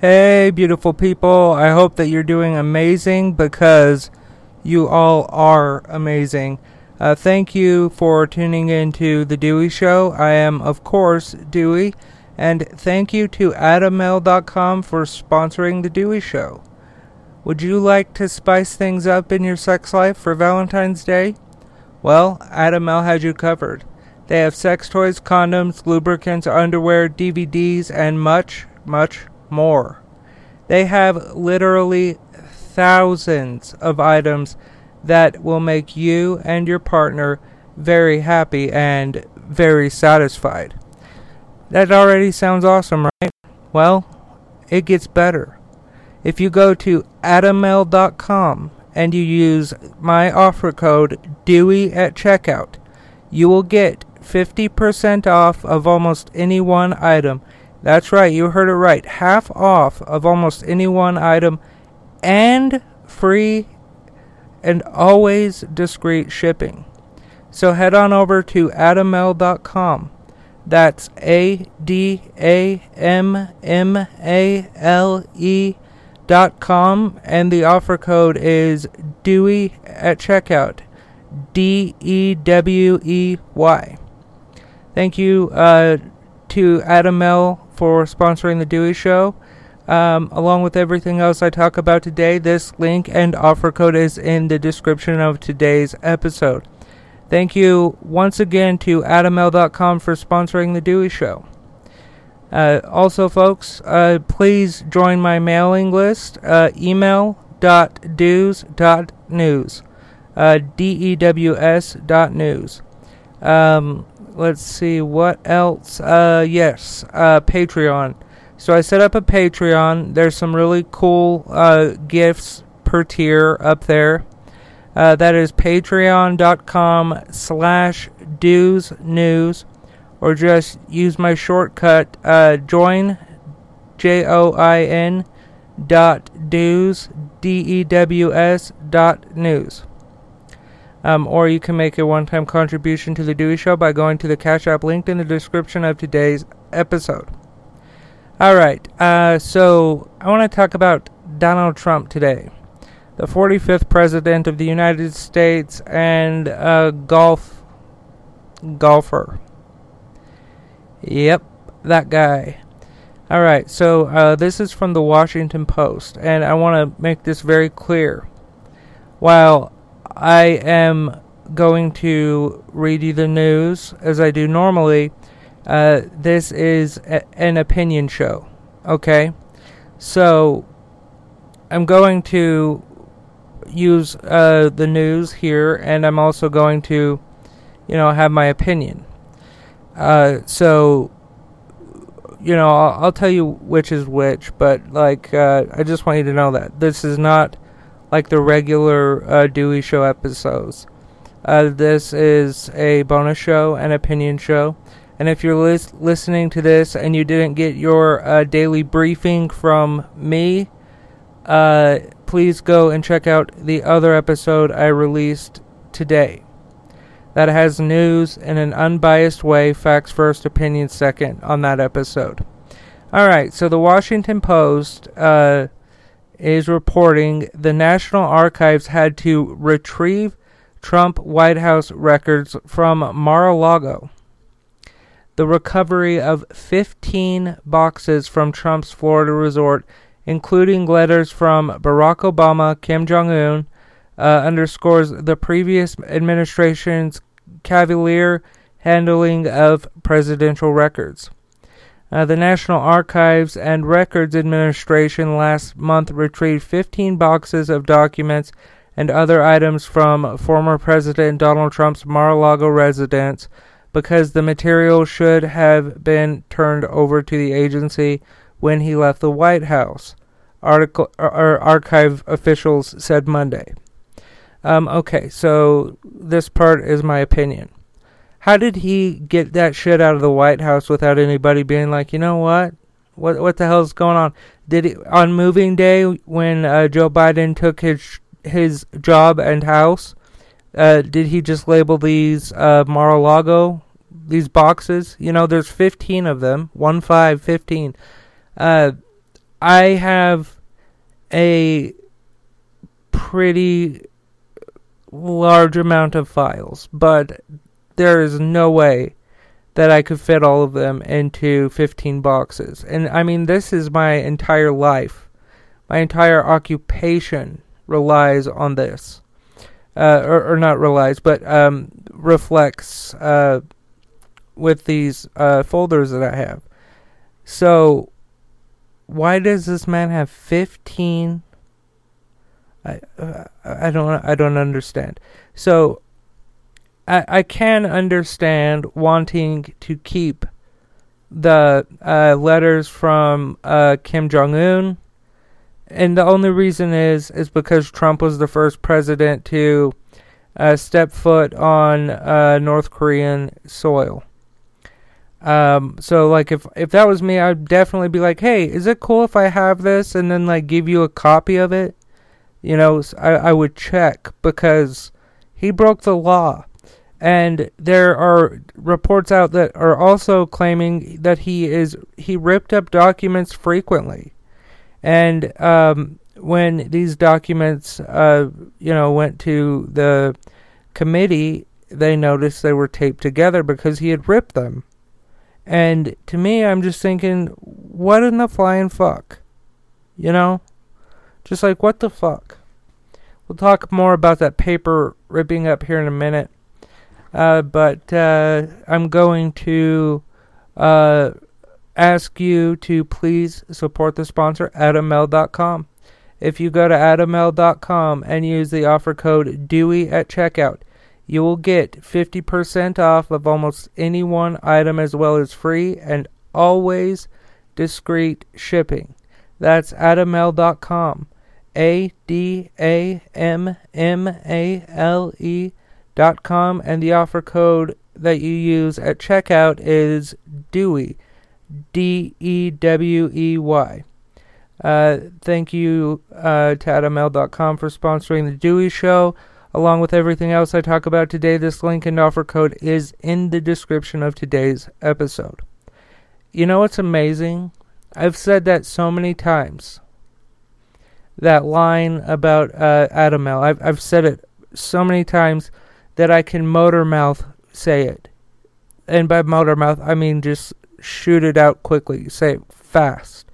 Hey, beautiful people. I hope that you're doing amazing because you all are amazing. Uh, thank you for tuning in to The Dewey Show. I am, of course, Dewey. And thank you to AdamMale.com for sponsoring The Dewey Show. Would you like to spice things up in your sex life for Valentine's Day? Well, Adam Male has you covered. They have sex toys, condoms, lubricants, underwear, DVDs, and much, much more. They have literally thousands of items that will make you and your partner very happy and very satisfied. That already sounds awesome, right? Well, it gets better. If you go to adammale.com and you use my offer code DEWEY at checkout, you will get 50% off of almost any one item. That's right, you heard it right. Half off of almost any one item and free and always discreet shipping. So head on over to adammale.com. That's A D A M M A L E dot com and the offer code is Dewey at checkout. D E W E Y. Thank you uh, to Adam Male for sponsoring the Dewey Show. Um, along with everything else I talk about today, this link and offer code is in the description of today's episode. Thank you once again to AdamMale.com for sponsoring the Dewey Show. Uh, also, folks, uh, please join my mailing list. Uh, email.dews.news. Uh, D-E-W-S dot news. Um, let's see, what else? Uh, yes, uh, Patreon. So I set up a Patreon. There's some really cool uh, gifts per tier up there. Uh, that is patreon.com slash dews news or just use my shortcut uh, join j-o-i-n dot dews d-e-w-s dot news um, or you can make a one-time contribution to the dewey show by going to the cash app linked in the description of today's episode all right, uh, so I want to talk about Donald Trump today, the 45th president of the United States and a golf golfer. Yep, that guy. All right, so uh, this is from the Washington Post, and I want to make this very clear. While I am going to read you the news as I do normally, uh, this is a, an opinion show. Okay? So, I'm going to use uh, the news here, and I'm also going to, you know, have my opinion. Uh, so, you know, I'll, I'll, tell you which is which, but, like, uh, I just want you to know that. This is not like the regular uh, Dewey Show episodes. Uh, this is a bonus show, an opinion show. And if you're lis- listening to this and you didn't get your uh, daily briefing from me, uh, please go and check out the other episode I released today. That has news in an unbiased way, facts first, opinions second on that episode. All right, so the Washington Post uh, is reporting the National Archives had to retrieve Trump White House records from Mar a Lago the recovery of 15 boxes from Trump's Florida resort, including letters from Barack Obama, Kim Jong un, uh, underscores the previous administration's cavalier handling of presidential records. Uh, the National Archives and Records Administration last month retrieved 15 boxes of documents and other items from former President Donald Trump's Mar a Lago residence because the material should have been turned over to the agency when he left the White House. Article or archive officials said Monday. Um, okay, so this part is my opinion. How did he get that shit out of the White House without anybody being like, you know what? What what the hell's going on? Did he on moving day when uh, Joe Biden took his his job and house? Uh, did he just label these uh, Mar-a-Lago, these boxes? You know, there's 15 of them. One, five, 15. Uh, I have a pretty large amount of files, but there is no way that I could fit all of them into 15 boxes. And I mean, this is my entire life. My entire occupation relies on this. Uh, or, or, not relies, but um, reflects uh, with these uh, folders that I have. So, why does this man have 15 I uh, I don't I don't understand. So I I can understand wanting to keep the uh, letters from uh, Kim Jong Un, and the only reason is is because Trump was the first president to uh, step foot on uh, North Korean soil. Um, so like if if that was me, I'd definitely be like, hey, is it cool if I have this and then like give you a copy of it? You know, I, I would check because he broke the law. And there are reports out that are also claiming that he is he ripped up documents frequently. And um, when these documents, uh, you know, went to the committee, they noticed they were taped together because he had ripped them. And to me, I'm just thinking, what in the flying fuck? You know? Just like, what the fuck? We'll talk more about that paper ripping up here in a minute. Uh, but uh, I'm going to uh, ask you to please support the sponsor, AdamMale.com. If you go to AdamMale.com and use the offer code DEWEY at checkout, you will get 50% off of almost any one item as well as free and always discreet shipping. That's AdamMale.com. A D A M M A L E dot com, and the offer code that you use at checkout is Dewey, D E W E Y. Uh, thank you uh, to AdamMale.com for sponsoring the Dewey Show. Along with everything else I talk about today, this link and offer code is in the description of today's episode. You know what's amazing? I've said that so many times that line about uh. I've I've said it so many times that I can motor mouth say it, and by motor mouth I mean just shoot it out quickly, say it fast.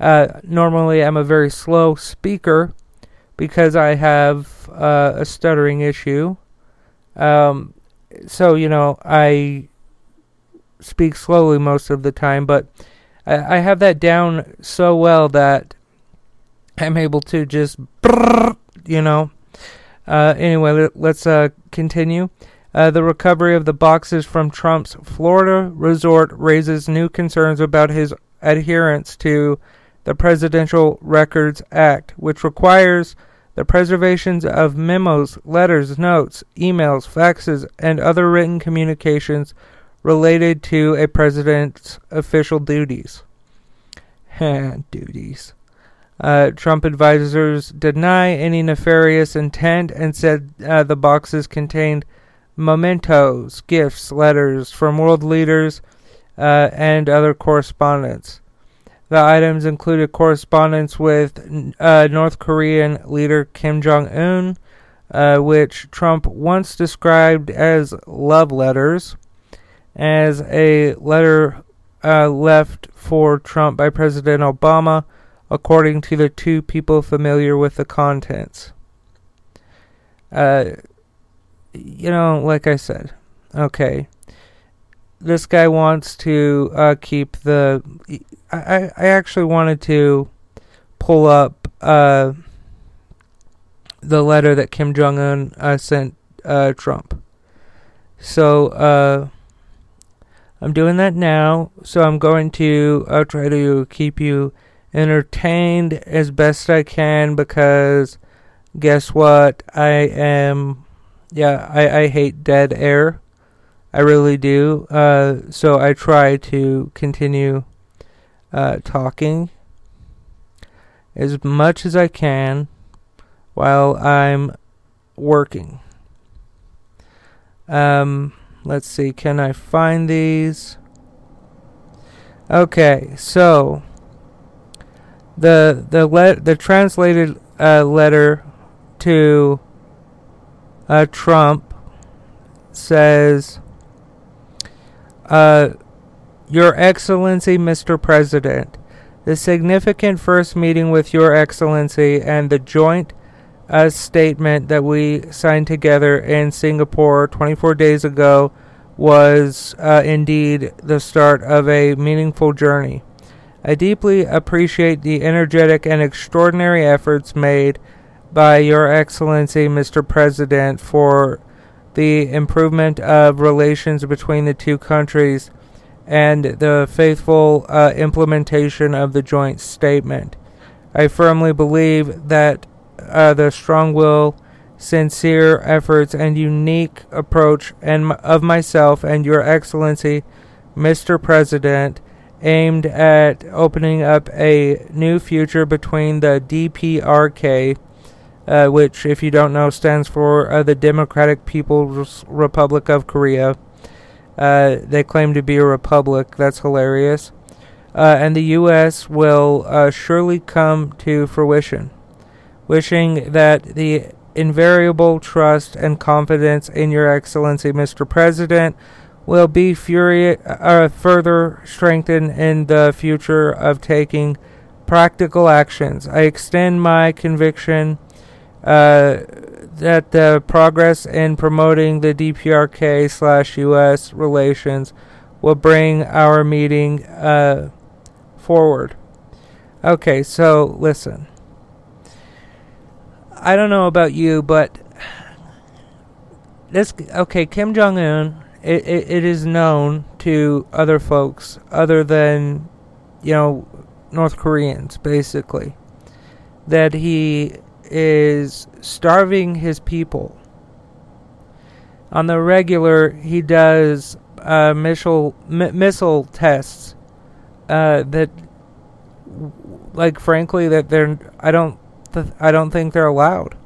Uh, normally I'm a very slow speaker because I have uh, a stuttering issue. Um, so you know I speak slowly most of the time, but I, I have that down so well that I'm able to just, you know. Uh, anyway, let's uh, continue. Uh, the recovery of the boxes from Trump's Florida resort raises new concerns about his adherence to the Presidential Records Act, which requires the preservation of memos, letters, notes, emails, faxes, and other written communications related to a president's official duties. duties. Uh, Trump advisors deny any nefarious intent and said uh, the boxes contained mementos, gifts, letters from world leaders, uh, and other correspondence. The items included correspondence with uh, North Korean leader Kim Jong un, uh, which Trump once described as love letters, as a letter uh, left for Trump by President Obama according to the two people familiar with the contents. Uh, you know, like I said, okay. This guy wants to uh, keep the. I I actually wanted to pull up uh, the letter that Kim Jong Un uh, sent uh, Trump. So uh, I'm doing that now. So I'm going to uh, try to keep you entertained as best I can because guess what? I am, yeah, I, I hate dead air. I really do. Uh, so I try to continue uh, talking as much as I can while I'm working. Um, let's see, can I find these? Okay, so the the let the translated uh, letter to uh, Trump says, uh, "Your Excellency, Mr. President, the significant first meeting with Your Excellency and the joint." Uh, statement that we signed together in Singapore 24 days ago was uh, indeed the start of a meaningful journey. I deeply appreciate the energetic and extraordinary efforts made by Your Excellency, Mr. President, for the improvement of relations between the two countries and the faithful uh, implementation of the joint statement. I firmly believe that uh, the strong will, sincere efforts, and unique approach and of myself and Your Excellency, Mr. President, aimed at opening up a new future between the DPRK, uh, which, if you don't know, stands for uh, the Democratic People's Republic of Korea. Uh, they claim to be a republic. That's hilarious. Uh, and the U.S. will uh, surely come to fruition. Wishing that the invariable trust and confidence in Your Excellency, Mr. President, will be fury, uh, further strengthened in the future of taking practical actions. I extend my conviction uh, that the progress in promoting the DPRK slash U.S. relations will bring our meeting uh, forward. Okay, so listen. I don't know about you, but this okay. Kim Jong Un it, it, it is known to other folks other than, you know, North Koreans, basically, that he is starving his people. On the regular, he does uh, missile m- missile tests uh, that, like, frankly, that they're I don't th- I don't think they're allowed.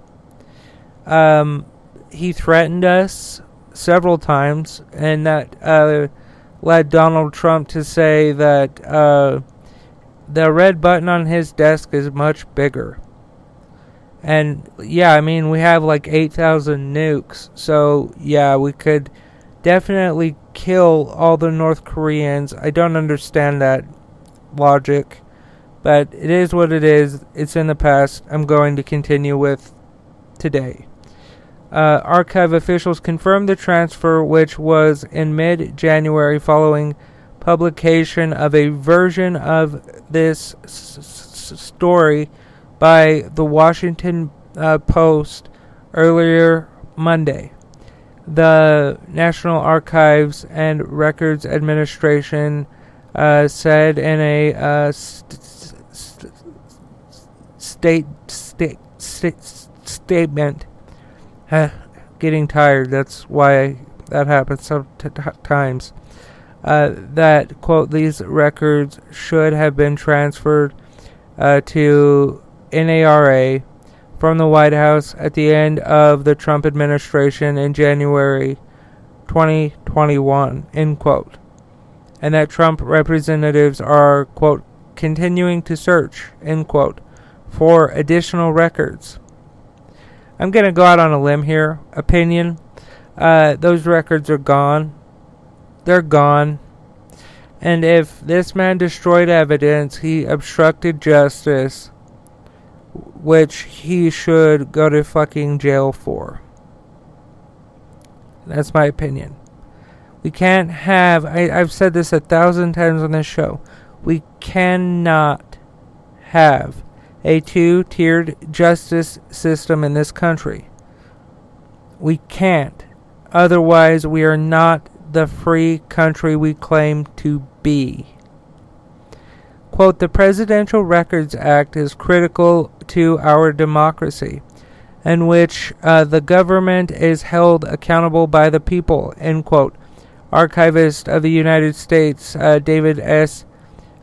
Um, he threatened us several times, and that uh, led Donald Trump to say that uh, the red button on his desk is much bigger. And yeah, I mean, we have like 8,000 nukes, so yeah, we could definitely kill all the North Koreans. I don't understand that logic, but it is what it is. It's in the past. I'm going to continue with today. Uh, archive officials confirmed the transfer, which was in mid January following publication of a version of this s- s- story by the Washington uh, Post earlier Monday. The National Archives and Records Administration uh, said in a uh, st- st- state, state, state statement getting tired. That's why that happens sometimes. Uh, that quote these records should have been transferred uh, to NARA from the White House at the end of the Trump administration in January 2021 end quote and that Trump representatives are quote continuing to search end quote for additional records I'm going to go out on a limb here. Opinion. Uh, those records are gone. They're gone. And if this man destroyed evidence, he obstructed justice, which he should go to fucking jail for. That's my opinion. We can't have, I, I've said this a thousand times on this show, we cannot have a two tiered justice system in this country. We can't. Otherwise, we are not the free country we claim to be. Quote, the Presidential Records Act is critical to our democracy, in which uh, the government is held accountable by the people, end quote. Archivist of the United States, uh, David S.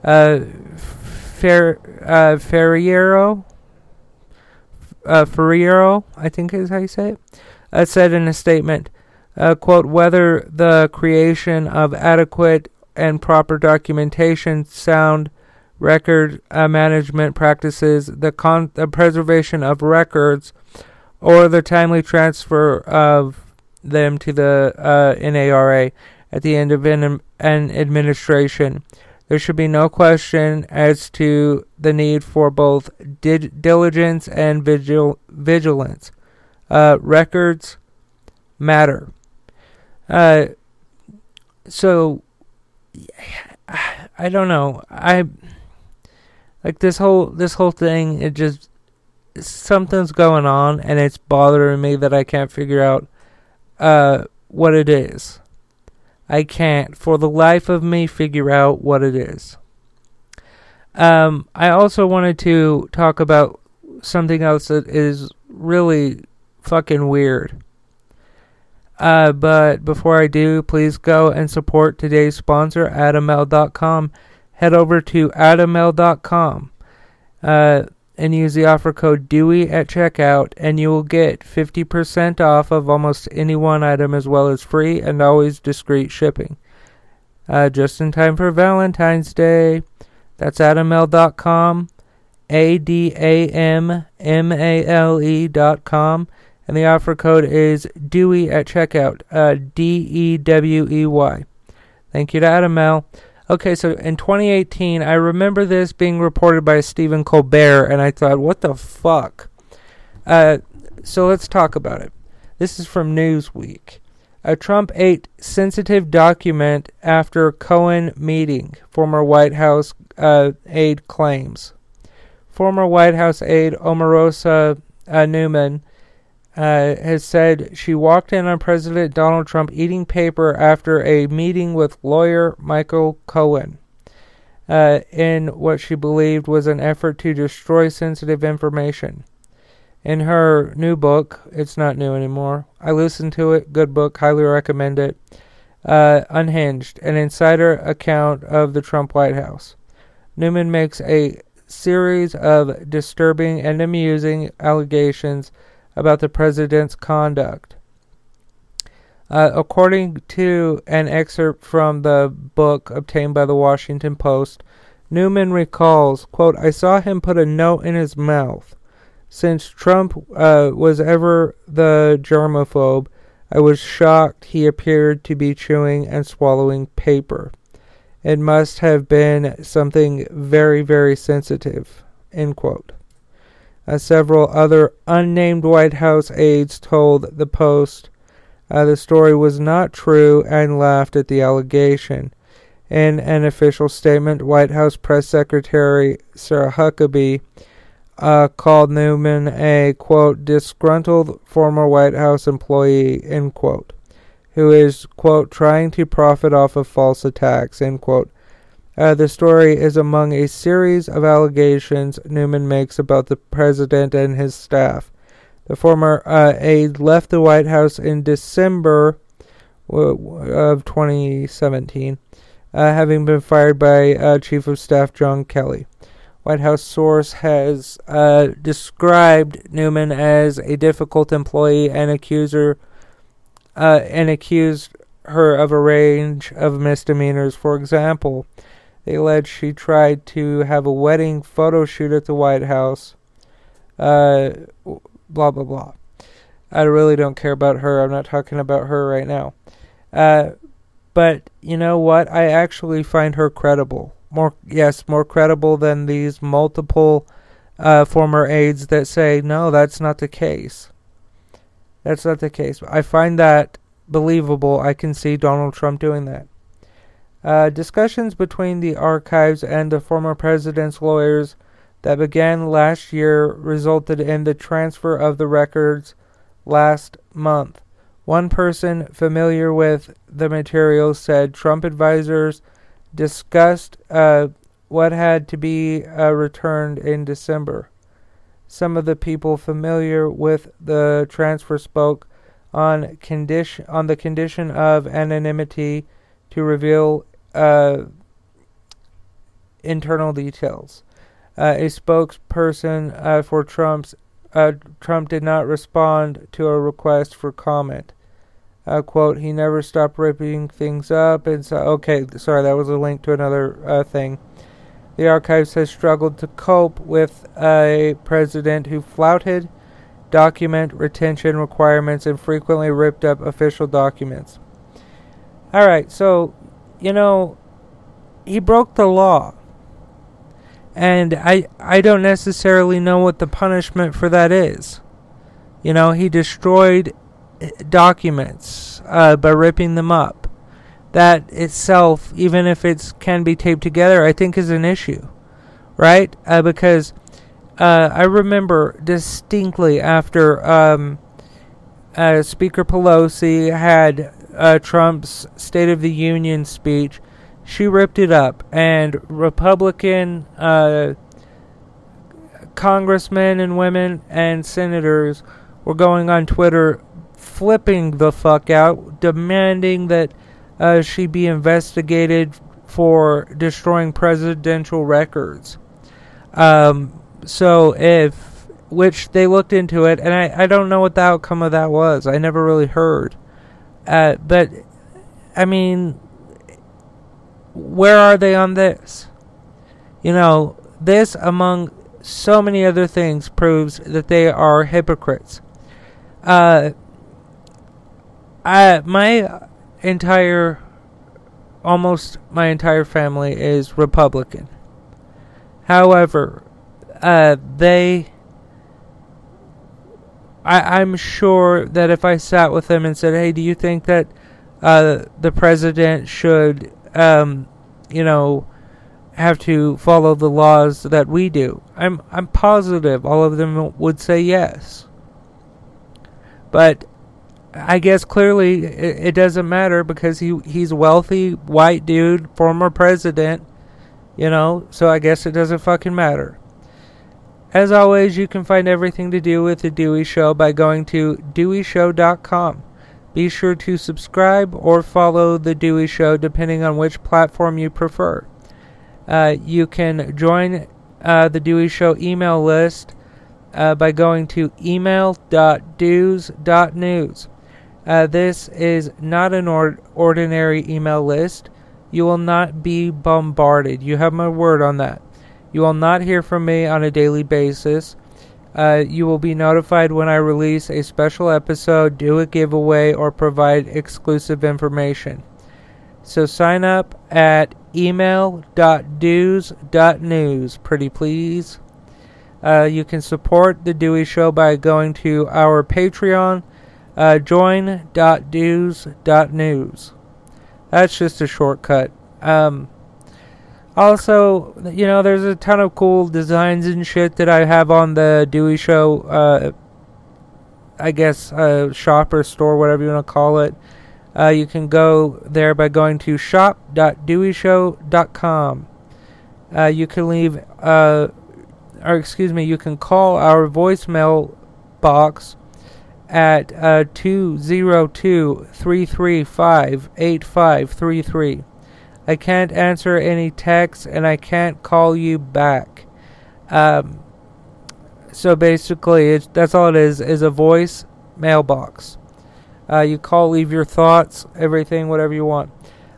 Uh, Fer, uh, Ferriero, uh, Ferriero, I think is how you say it, uh, said in a statement, uh, quote, whether the creation of adequate and proper documentation sound record uh, management practices, the, con- the preservation of records, or the timely transfer of them to the uh, NARA at the end of an, an administration. There should be no question as to the need for both diligence and vigil- vigilance. Uh, records matter. Uh, so, I don't know. I like this whole this whole thing. It just something's going on, and it's bothering me that I can't figure out uh, what it is. I can't, for the life of me, figure out what it is. Um, I also wanted to talk about something else that is really fucking weird. Uh, but before I do, please go and support today's sponsor, AdamMale.com. Head over to AdamMale.com. Uh, and use the offer code Dewey at checkout, and you will get 50% off of almost any one item as well as free and always discreet shipping. Uh, just in time for Valentine's Day. That's adammale.com, A D A M M A L E.com, and the offer code is Dewey at checkout, uh, D E W E Y. Thank you to Adam Male. Okay, so in 2018, I remember this being reported by Stephen Colbert, and I thought, what the fuck? Uh, so let's talk about it. This is from Newsweek. A Trump Ate sensitive document after Cohen meeting, former White House uh, aide claims. Former White House aide Omarosa uh, Newman uh, has said she walked in on President Donald Trump eating paper after a meeting with lawyer Michael Cohen uh, in what she believed was an effort to destroy sensitive information. In her new book, it's not new anymore. I listened to it, good book, highly recommend it. Uh, Unhinged, an insider account of the Trump White House. Newman makes a series of disturbing and amusing allegations about the president's conduct. Uh, according to an excerpt from the book obtained by the Washington Post, Newman recalls, quote, I saw him put a note in his mouth. Since Trump uh, was ever the germaphobe, I was shocked he appeared to be chewing and swallowing paper. It must have been something very, very sensitive. End quote. Uh, several other unnamed White House aides told the Post uh, the story was not true and laughed at the allegation. In an official statement, White House Press Secretary Sarah Huckabee uh, called Newman a quote disgruntled former White House employee end quote, who is quote trying to profit off of false attacks end quote. Uh, the story is among a series of allegations Newman makes about the president and his staff. The former uh, aide left the White House in December of 2017, uh, having been fired by uh, Chief of Staff John Kelly. White House source has uh, described Newman as a difficult employee and accuser uh, and accused her of a range of misdemeanors. For example, they allege she tried to have a wedding photo shoot at the White House. Uh, blah, blah, blah. I really don't care about her. I'm not talking about her right now. Uh, but you know what? I actually find her credible. More, yes, more credible than these multiple uh, former aides that say, no, that's not the case. That's not the case. I find that believable. I can see Donald Trump doing that. Uh, discussions between the archives and the former president's lawyers that began last year resulted in the transfer of the records last month. One person familiar with the material said Trump advisors discussed uh, what had to be uh, returned in December. Some of the people familiar with the transfer spoke on condition on the condition of anonymity to reveal uh, internal details. Uh, a spokesperson uh, for Trump's uh, Trump did not respond to a request for comment. Uh, quote, he never stopped ripping things up. And so, okay, sorry, that was a link to another uh, thing. The archives has struggled to cope with a president who flouted document retention requirements and frequently ripped up official documents. Alright, so, you know, he broke the law. And I I don't necessarily know what the punishment for that is. You know, he destroyed eh, documents uh, by ripping them up. That itself, even if it can be taped together, I think is an issue, right? Uh, because uh, I remember distinctly after um, uh, Speaker Pelosi had uh, Trump's State of the Union speech, she ripped it up, and Republican uh, congressmen and women and senators were going on Twitter flipping the fuck out, demanding that uh, she be investigated for destroying presidential records. Um, so if which they looked into it, and I, I don't know what the outcome of that was. I never really heard. Uh, but I mean, where are they on this? You know, this, among so many other things, proves that they are hypocrites. Uh, I, my entire, almost my entire family is Republican. However, uh, they. I, I'm sure that if I sat with them and said, "Hey, do you think that uh, the president should um, you know, have to follow the laws that we do. I'm I'm positive all of them would say yes. But I guess clearly it, it doesn't matter because he he's a wealthy white dude, former president, you know, so I guess it doesn't fucking matter. As always, you can find everything to do with the Dewey Show by going to deweyshow.com. Be sure to subscribe or follow The Dewey Show depending on which platform you prefer. Uh, you can join uh, The Dewey Show email list uh, by going to email.dews.news. Uh, this is not an or- ordinary email list. You will not be bombarded. You have my word on that. You will not hear from me on a daily basis. Uh, you will be notified when I release a special episode, do a giveaway, or provide exclusive information. So sign up at email.dews.news, pretty please. Uh, you can support The Dewey Show by going to our Patreon, uh, join.dews.news. That's just a shortcut. Um, also, you know, there's a ton of cool designs and shit that I have on the Dewey Show, uh, I guess, uh, shop or store, whatever you want to call it. Uh, you can go there by going to shop.deweyshow.com. Uh, you can leave, uh, or excuse me, you can call our voicemail box at uh, 202 335 8533. I can't answer any texts and I can't call you back. Um, so basically, that's all it is, is a voice mailbox. Uh, you call, leave your thoughts, everything, whatever you want.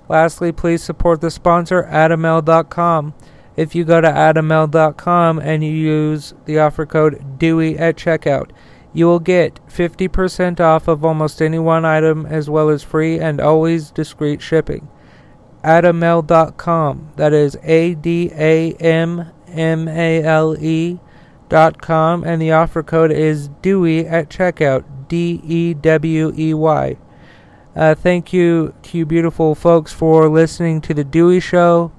Lastly, please support the sponsor, AdamMale.com. If you go to AdamMale.com and you use the offer code DEWEY at checkout, you will get 50% off of almost any one item as well as free and always discreet shipping adammale.com. That is A D A M M A L E dot com, and the offer code is Dewey at checkout. D E W E Y. Uh, thank you to you beautiful folks for listening to the Dewey Show.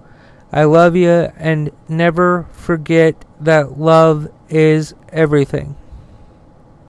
I love you, and never forget that love is everything.